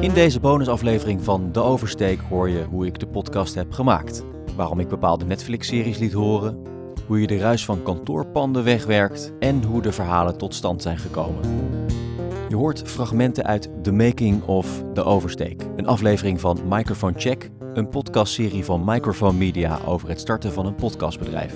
In deze bonusaflevering van De Oversteek hoor je hoe ik de podcast heb gemaakt. Waarom ik bepaalde Netflix-series liet horen. Hoe je de ruis van kantoorpanden wegwerkt. En hoe de verhalen tot stand zijn gekomen. Je hoort fragmenten uit The Making of The Oversteek. Een aflevering van Microphone Check. Een podcastserie van Microphone Media over het starten van een podcastbedrijf.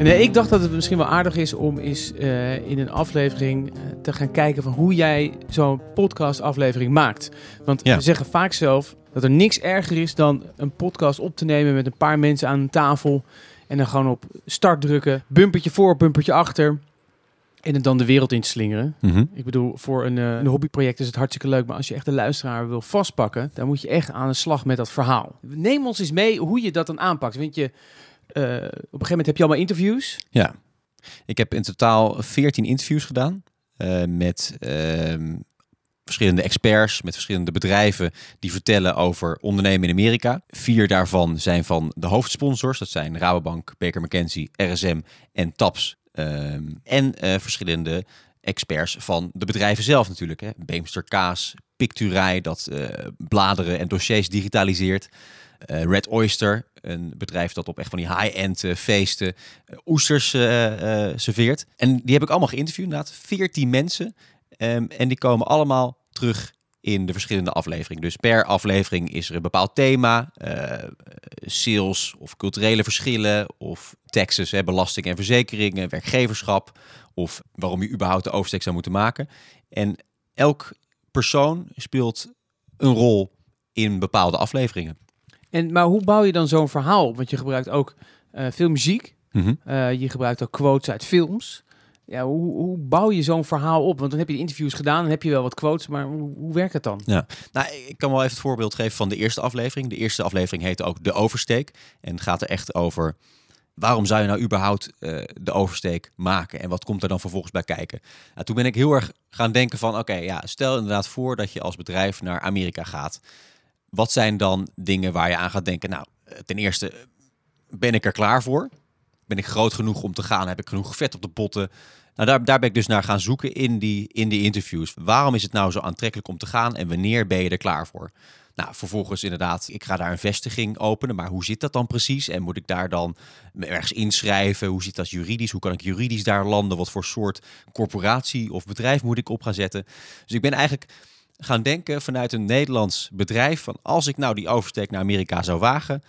Nee, ik dacht dat het misschien wel aardig is om eens eh, in een aflevering eh, te gaan kijken van hoe jij zo'n podcastaflevering maakt. Want Ja. we zeggen vaak zelf dat er niks erger is dan een podcast op te nemen met een paar mensen aan een tafel en dan gewoon op start drukken, bumpertje voor, bumpertje achter en het dan de wereld in slingeren. Ik bedoel, voor een, eh, een hobbyproject is het hartstikke leuk, maar als je echt de luisteraar wil vastpakken, dan moet je echt aan de slag met dat verhaal. Neem ons eens mee hoe je dat dan aanpakt. Want je, eh, op een gegeven moment heb je allemaal interviews. Ja, ik heb in totaal 14 interviews gedaan eh, met ehm, verschillende experts, met verschillende bedrijven die vertellen over ondernemen in Amerika. Vier daarvan zijn van de hoofdsponsors, dat zijn Rabobank, Baker McKenzie, RSM en TAPS. Ehm, en eh, verschillende experts van de bedrijven zelf natuurlijk. Hè. Beemster Kaas, Picturij, dat eh, bladeren en dossiers digitaliseert. Eh, Red Oyster, een bedrijf dat op echt van die high-end feesten oesters serveert. En die heb ik allemaal geïnterviewd, inderdaad. 14 mensen. Ehm, en die komen allemaal terug in de verschillende afleveringen. Dus per aflevering is er een bepaald thema. eh, sales of culturele verschillen of taxes, hè, belasting en verzekeringen, werkgeverschap. Of waarom je überhaupt de oversteek zou moeten maken. En elk persoon speelt een rol in bepaalde afleveringen. En, maar hoe bouw je dan zo'n verhaal op? Want je gebruikt ook eh, veel muziek. Mhm. Eh, je gebruikt ook quotes uit films. Ja, hoe, bouw je zo'n verhaal op? Want dan heb je interviews gedaan, dan heb je wel wat quotes, maar hoe, hoe werkt het dan? Ja, nou, ik kan wel even het voorbeeld geven van de eerste aflevering. De eerste aflevering heet ook De Oversteek. En gaat er echt over waarom zou je nou überhaupt eh, de oversteek maken? En wat komt er dan vervolgens bij kijken? Nou, toen ben ik heel erg gaan denken van, oké, ja, stel inderdaad voor dat je als bedrijf naar Amerika gaat. Wat zijn dan dingen waar je aan gaat denken? Nou, ten eerste, ben ik er klaar voor? Ben ik groot genoeg om te gaan? Heb ik genoeg vet op de botten? Nou, daar, daar ben ik dus naar gaan zoeken in die, in die interviews. Waarom is het nou zo aantrekkelijk om te gaan en wanneer ben je er klaar voor? Nou, vervolgens inderdaad, ik ga daar een vestiging openen, maar hoe zit dat dan precies? En moet ik daar dan ergens inschrijven? Hoe zit dat juridisch? Hoe kan ik juridisch daar landen? Wat voor soort corporatie of bedrijf moet ik op gaan zetten? Dus ik ben eigenlijk gaan denken vanuit een Nederlands bedrijf van als ik nou die oversteek naar Amerika zou wagen,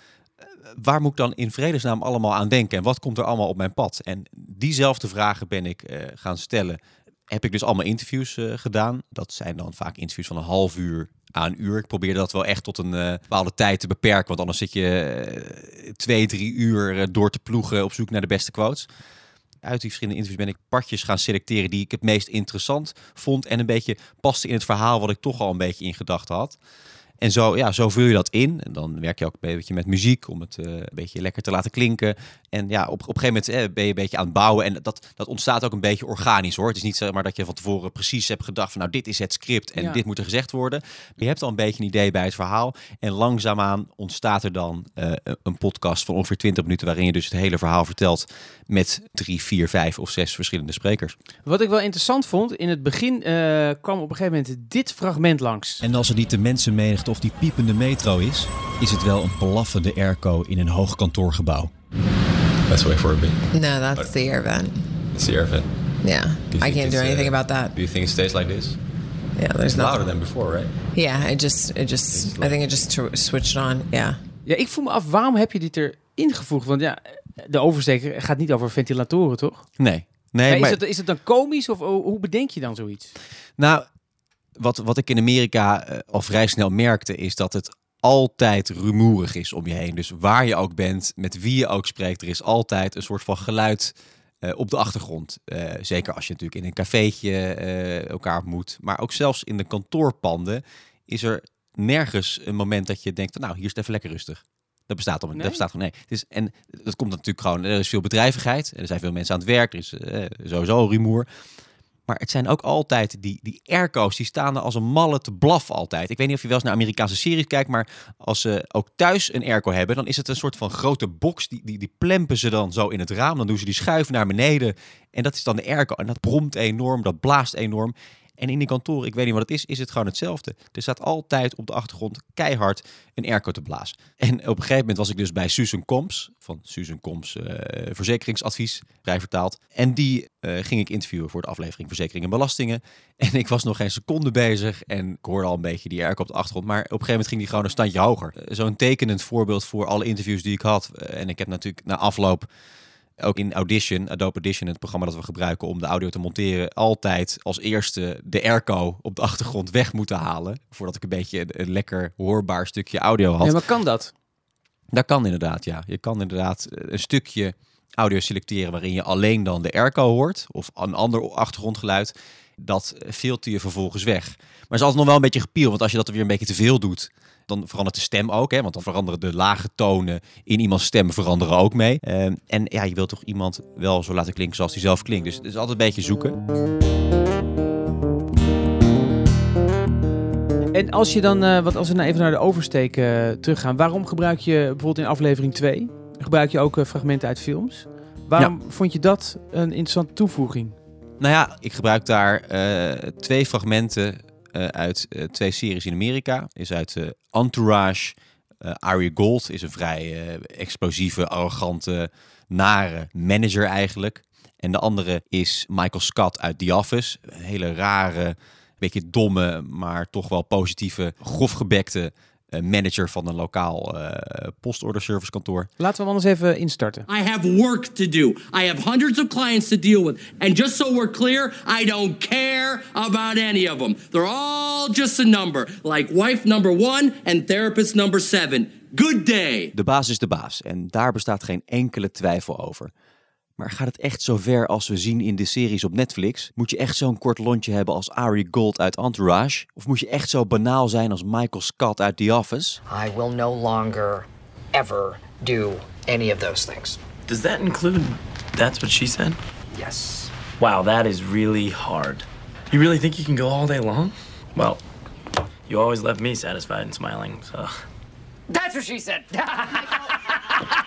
waar moet ik dan in vredesnaam allemaal aan denken? En wat komt er allemaal op mijn pad? En diezelfde vragen ben ik eh, gaan stellen. Heb ik dus allemaal interviews eh, gedaan. Dat zijn dan vaak interviews van een half uur aan een uur. Ik probeer dat wel echt tot een eh, bepaalde tijd te beperken. Want anders zit je twee, drie uur door te ploegen op zoek naar de beste quotes. Uit die verschillende interviews ben ik partjes gaan selecteren die ik het meest interessant vond. En een beetje paste in het verhaal wat ik toch al een beetje in gedachten had. En zo, ja, zo vul je dat in. En dan werk je ook een beetje met muziek om het eh, een beetje lekker te laten klinken. En ja, op, op een gegeven moment eh, ben je een beetje aan het bouwen. En dat, dat ontstaat ook een beetje organisch hoor. Het is niet zeg maar dat je van tevoren precies hebt gedacht van nou dit is het script en Ja. dit moet er gezegd worden. Maar je hebt al een beetje een idee bij het verhaal. En langzaamaan ontstaat er dan eh, een podcast van ongeveer 20 minuten waarin je dus het hele verhaal vertelt met drie, vier, vijf of zes verschillende sprekers. Wat ik wel interessant vond, in het begin eh, kwam op een gegeven moment dit fragment langs. En als het niet de mensenmenigte of die piepende metro is, is het wel een blaffende airco in een hoog kantoorgebouw. That's way for a bit. No, that's the air vent. It's the air vent. Yeah, I can't do anything uh, about that. Do you think it stays like this? Yeah, there's It's louder than before, right? Yeah, it just, it just, I think it just switched on. Yeah. Ja, ik voel me af, waarom heb je dit erin gevoegd? Want ja, de oversteker gaat niet over ventilatoren, toch? Nee. Nee, maar- is, het, is het dan komisch of hoe hoe bedenk je dan zoiets? Nou, wat, wat ik in Amerika eh, al vrij snel merkte, is dat het altijd rumoerig is om je heen. Dus waar je ook bent, met wie je ook spreekt, er is altijd een soort van geluid eh, op de achtergrond. Eh, zeker als je natuurlijk in een cafeetje eh, elkaar ontmoet. Maar ook zelfs in de kantoorpanden is er nergens een moment dat je denkt van nou, hier is het even lekker rustig. Dat bestaat al. Nee? Dat bestaat gewoon. Nee. Het is, en dat komt natuurlijk gewoon. Er is veel bedrijvigheid. Er zijn veel mensen aan het werk. Er is sowieso rumoer. Maar het zijn ook altijd die, die airco's, die staan er als een malle te blaffen altijd. Ik weet niet of je wel eens naar Amerikaanse series kijkt, maar als ze ook thuis een airco hebben, dan is het een soort van grote box. Die, die, die plempen ze dan zo in het raam. Dan doen ze die schuif naar beneden. En dat is dan de airco. En dat bromt enorm, dat blaast enorm. En in die kantoor, ik weet niet wat het is, is het gewoon hetzelfde. Er staat altijd op de achtergrond keihard een airco te blazen. En op een gegeven moment was ik dus bij Susan Combs, van Susan Combs eh, Verzekeringsadvies, vrij vertaald. En die eh, ging ik interviewen voor de aflevering Verzekering en Belastingen. En ik was nog geen seconde bezig en ik hoorde al een beetje die airco op de achtergrond. Maar op een gegeven moment ging die gewoon een standje hoger. Eh, Zo'n tekenend voorbeeld voor alle interviews die ik had. En ik heb natuurlijk na afloop ook in Audition, Adobe Audition, het programma dat we gebruiken om de audio te monteren, altijd als eerste de airco op de achtergrond weg moeten halen. Voordat ik een beetje een, een lekker hoorbaar stukje audio had. Ja, maar kan dat? Dat kan inderdaad, ja. Je kan inderdaad eh, een stukje audio selecteren waarin je alleen dan de airco hoort of een ander achtergrondgeluid. Dat filter je vervolgens weg. Maar het is altijd nog wel een beetje gepiel, want als je dat er weer een beetje te veel doet, dan verandert de stem ook, hè? want dan veranderen de lage tonen in iemands stem veranderen ook mee. Ehm, en ja, je wilt toch iemand wel zo laten klinken zoals hij zelf klinkt. Dus het is altijd een beetje zoeken. En als je dan, eh, wat als we nou even naar de oversteek eh, teruggaan, waarom gebruik je bijvoorbeeld in aflevering 2, gebruik je ook eh, fragmenten uit films? Waarom vond je dat een interessante toevoeging? Nou ja, ik gebruik daar twee fragmenten uit eh, twee series in Amerika. Is uit eh, Entourage. Eh Ari Gold is een vrij eh, explosieve, arrogante, nare manager eigenlijk. En de andere is Michael Scott uit The Office. Een hele rare, beetje domme, maar toch wel positieve, grofgebekte eh, manager van een lokaal eh postorderservice kantoor. Laten we hem anders even instarten. I have work to do. I have hundreds of clients to deal with. And just so we're clear, I don't care about any of them. They're all just a number, like wife number one and therapist number seven. Good day. De baas is de baas en daar bestaat geen enkele twijfel over. Maar gaat het echt zo ver als we zien in de series op Netflix? Moet je echt zo'n kort lontje hebben als Ari Gold uit Entourage? Of moet je echt zo banaal zijn als Michael Scott uit The Office? I will no longer ever do any of those things. Does that include that's what she said? Yes. Wow, that is really hard. You really think you can go all day long? Well, you always left me satisfied and smiling, so. That's what she said.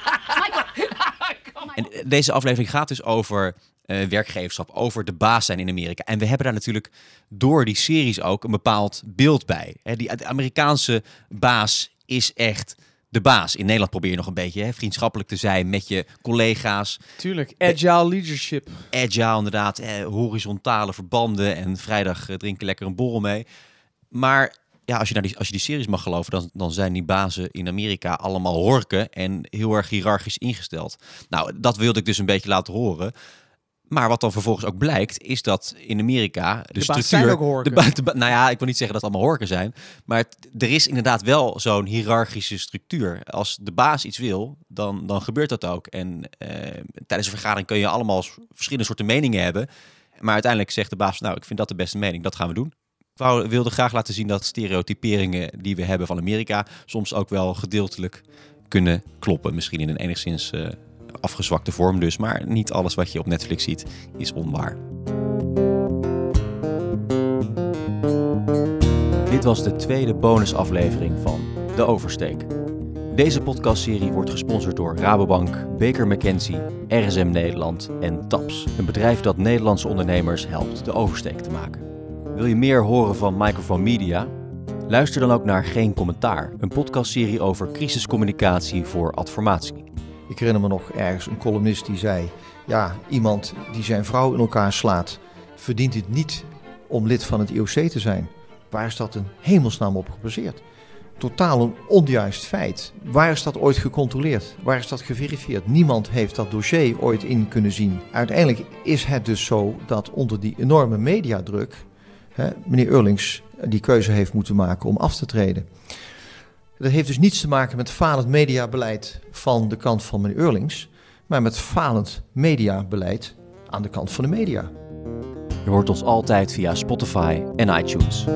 En eh, deze aflevering gaat dus over eh, werkgeverschap, over de baas zijn in Amerika. En we hebben daar natuurlijk door die series ook een bepaald beeld bij. Hè, die de Amerikaanse baas is echt de baas. In Nederland probeer je nog een beetje hè, vriendschappelijk te zijn met je collega's. Tuurlijk, agile leadership. agile inderdaad, eh, horizontale verbanden en vrijdag eh, drinken lekker een borrel mee. Maar ja, als je, naar die, als je die series mag geloven, dan, dan zijn die bazen in Amerika allemaal horken en heel erg hiërarchisch ingesteld. Nou, dat wilde ik dus een beetje laten horen. Maar wat dan vervolgens ook blijkt, is dat in Amerika de, structuur... zijn ook horken. De, ba- nou ja, ik wil niet zeggen dat het allemaal horken zijn. Maar het- er is inderdaad wel zo'n hiërarchische structuur. Als de baas iets wil, dan, dan gebeurt dat ook. En eh, tijdens een vergadering kun je allemaal verschillende soorten meningen hebben. Maar uiteindelijk zegt de baas, nou, ik vind dat de beste mening, dat gaan we doen. Wou, wilde graag laten zien dat stereotyperingen die we hebben van Amerika soms ook wel gedeeltelijk kunnen kloppen. Misschien in een enigszins eh, afgezwakte vorm dus, maar niet alles wat je op Netflix ziet is onwaar. Dit was de tweede bonusaflevering van De Oversteek. Deze podcastserie wordt gesponsord door Rabobank, Baker McKenzie, RSM Nederland en TAPS. Een bedrijf dat Nederlandse ondernemers helpt de oversteek te maken. Wil je meer horen van Microphone Media? Luister dan ook naar Geen Commentaar, een podcastserie over crisiscommunicatie voor adformatie. Ik herinner me nog ergens een columnist die zei: Ja, iemand die zijn vrouw in elkaar slaat, verdient het niet om lid van het IOC te zijn. Waar is dat een hemelsnaam op gebaseerd? Totaal een onjuist feit. Waar is dat ooit gecontroleerd? Waar is dat geverifieerd? Niemand heeft dat dossier ooit in kunnen zien. Uiteindelijk is het dus zo dat onder die enorme mediadruk meneer Eurlings die keuze heeft moeten maken om af te treden. Dat heeft dus niets te maken met falend mediabeleid van de kant van meneer Eurlings, maar met falend mediabeleid aan de kant van de media. Je hoort ons altijd via Spotify en iTunes.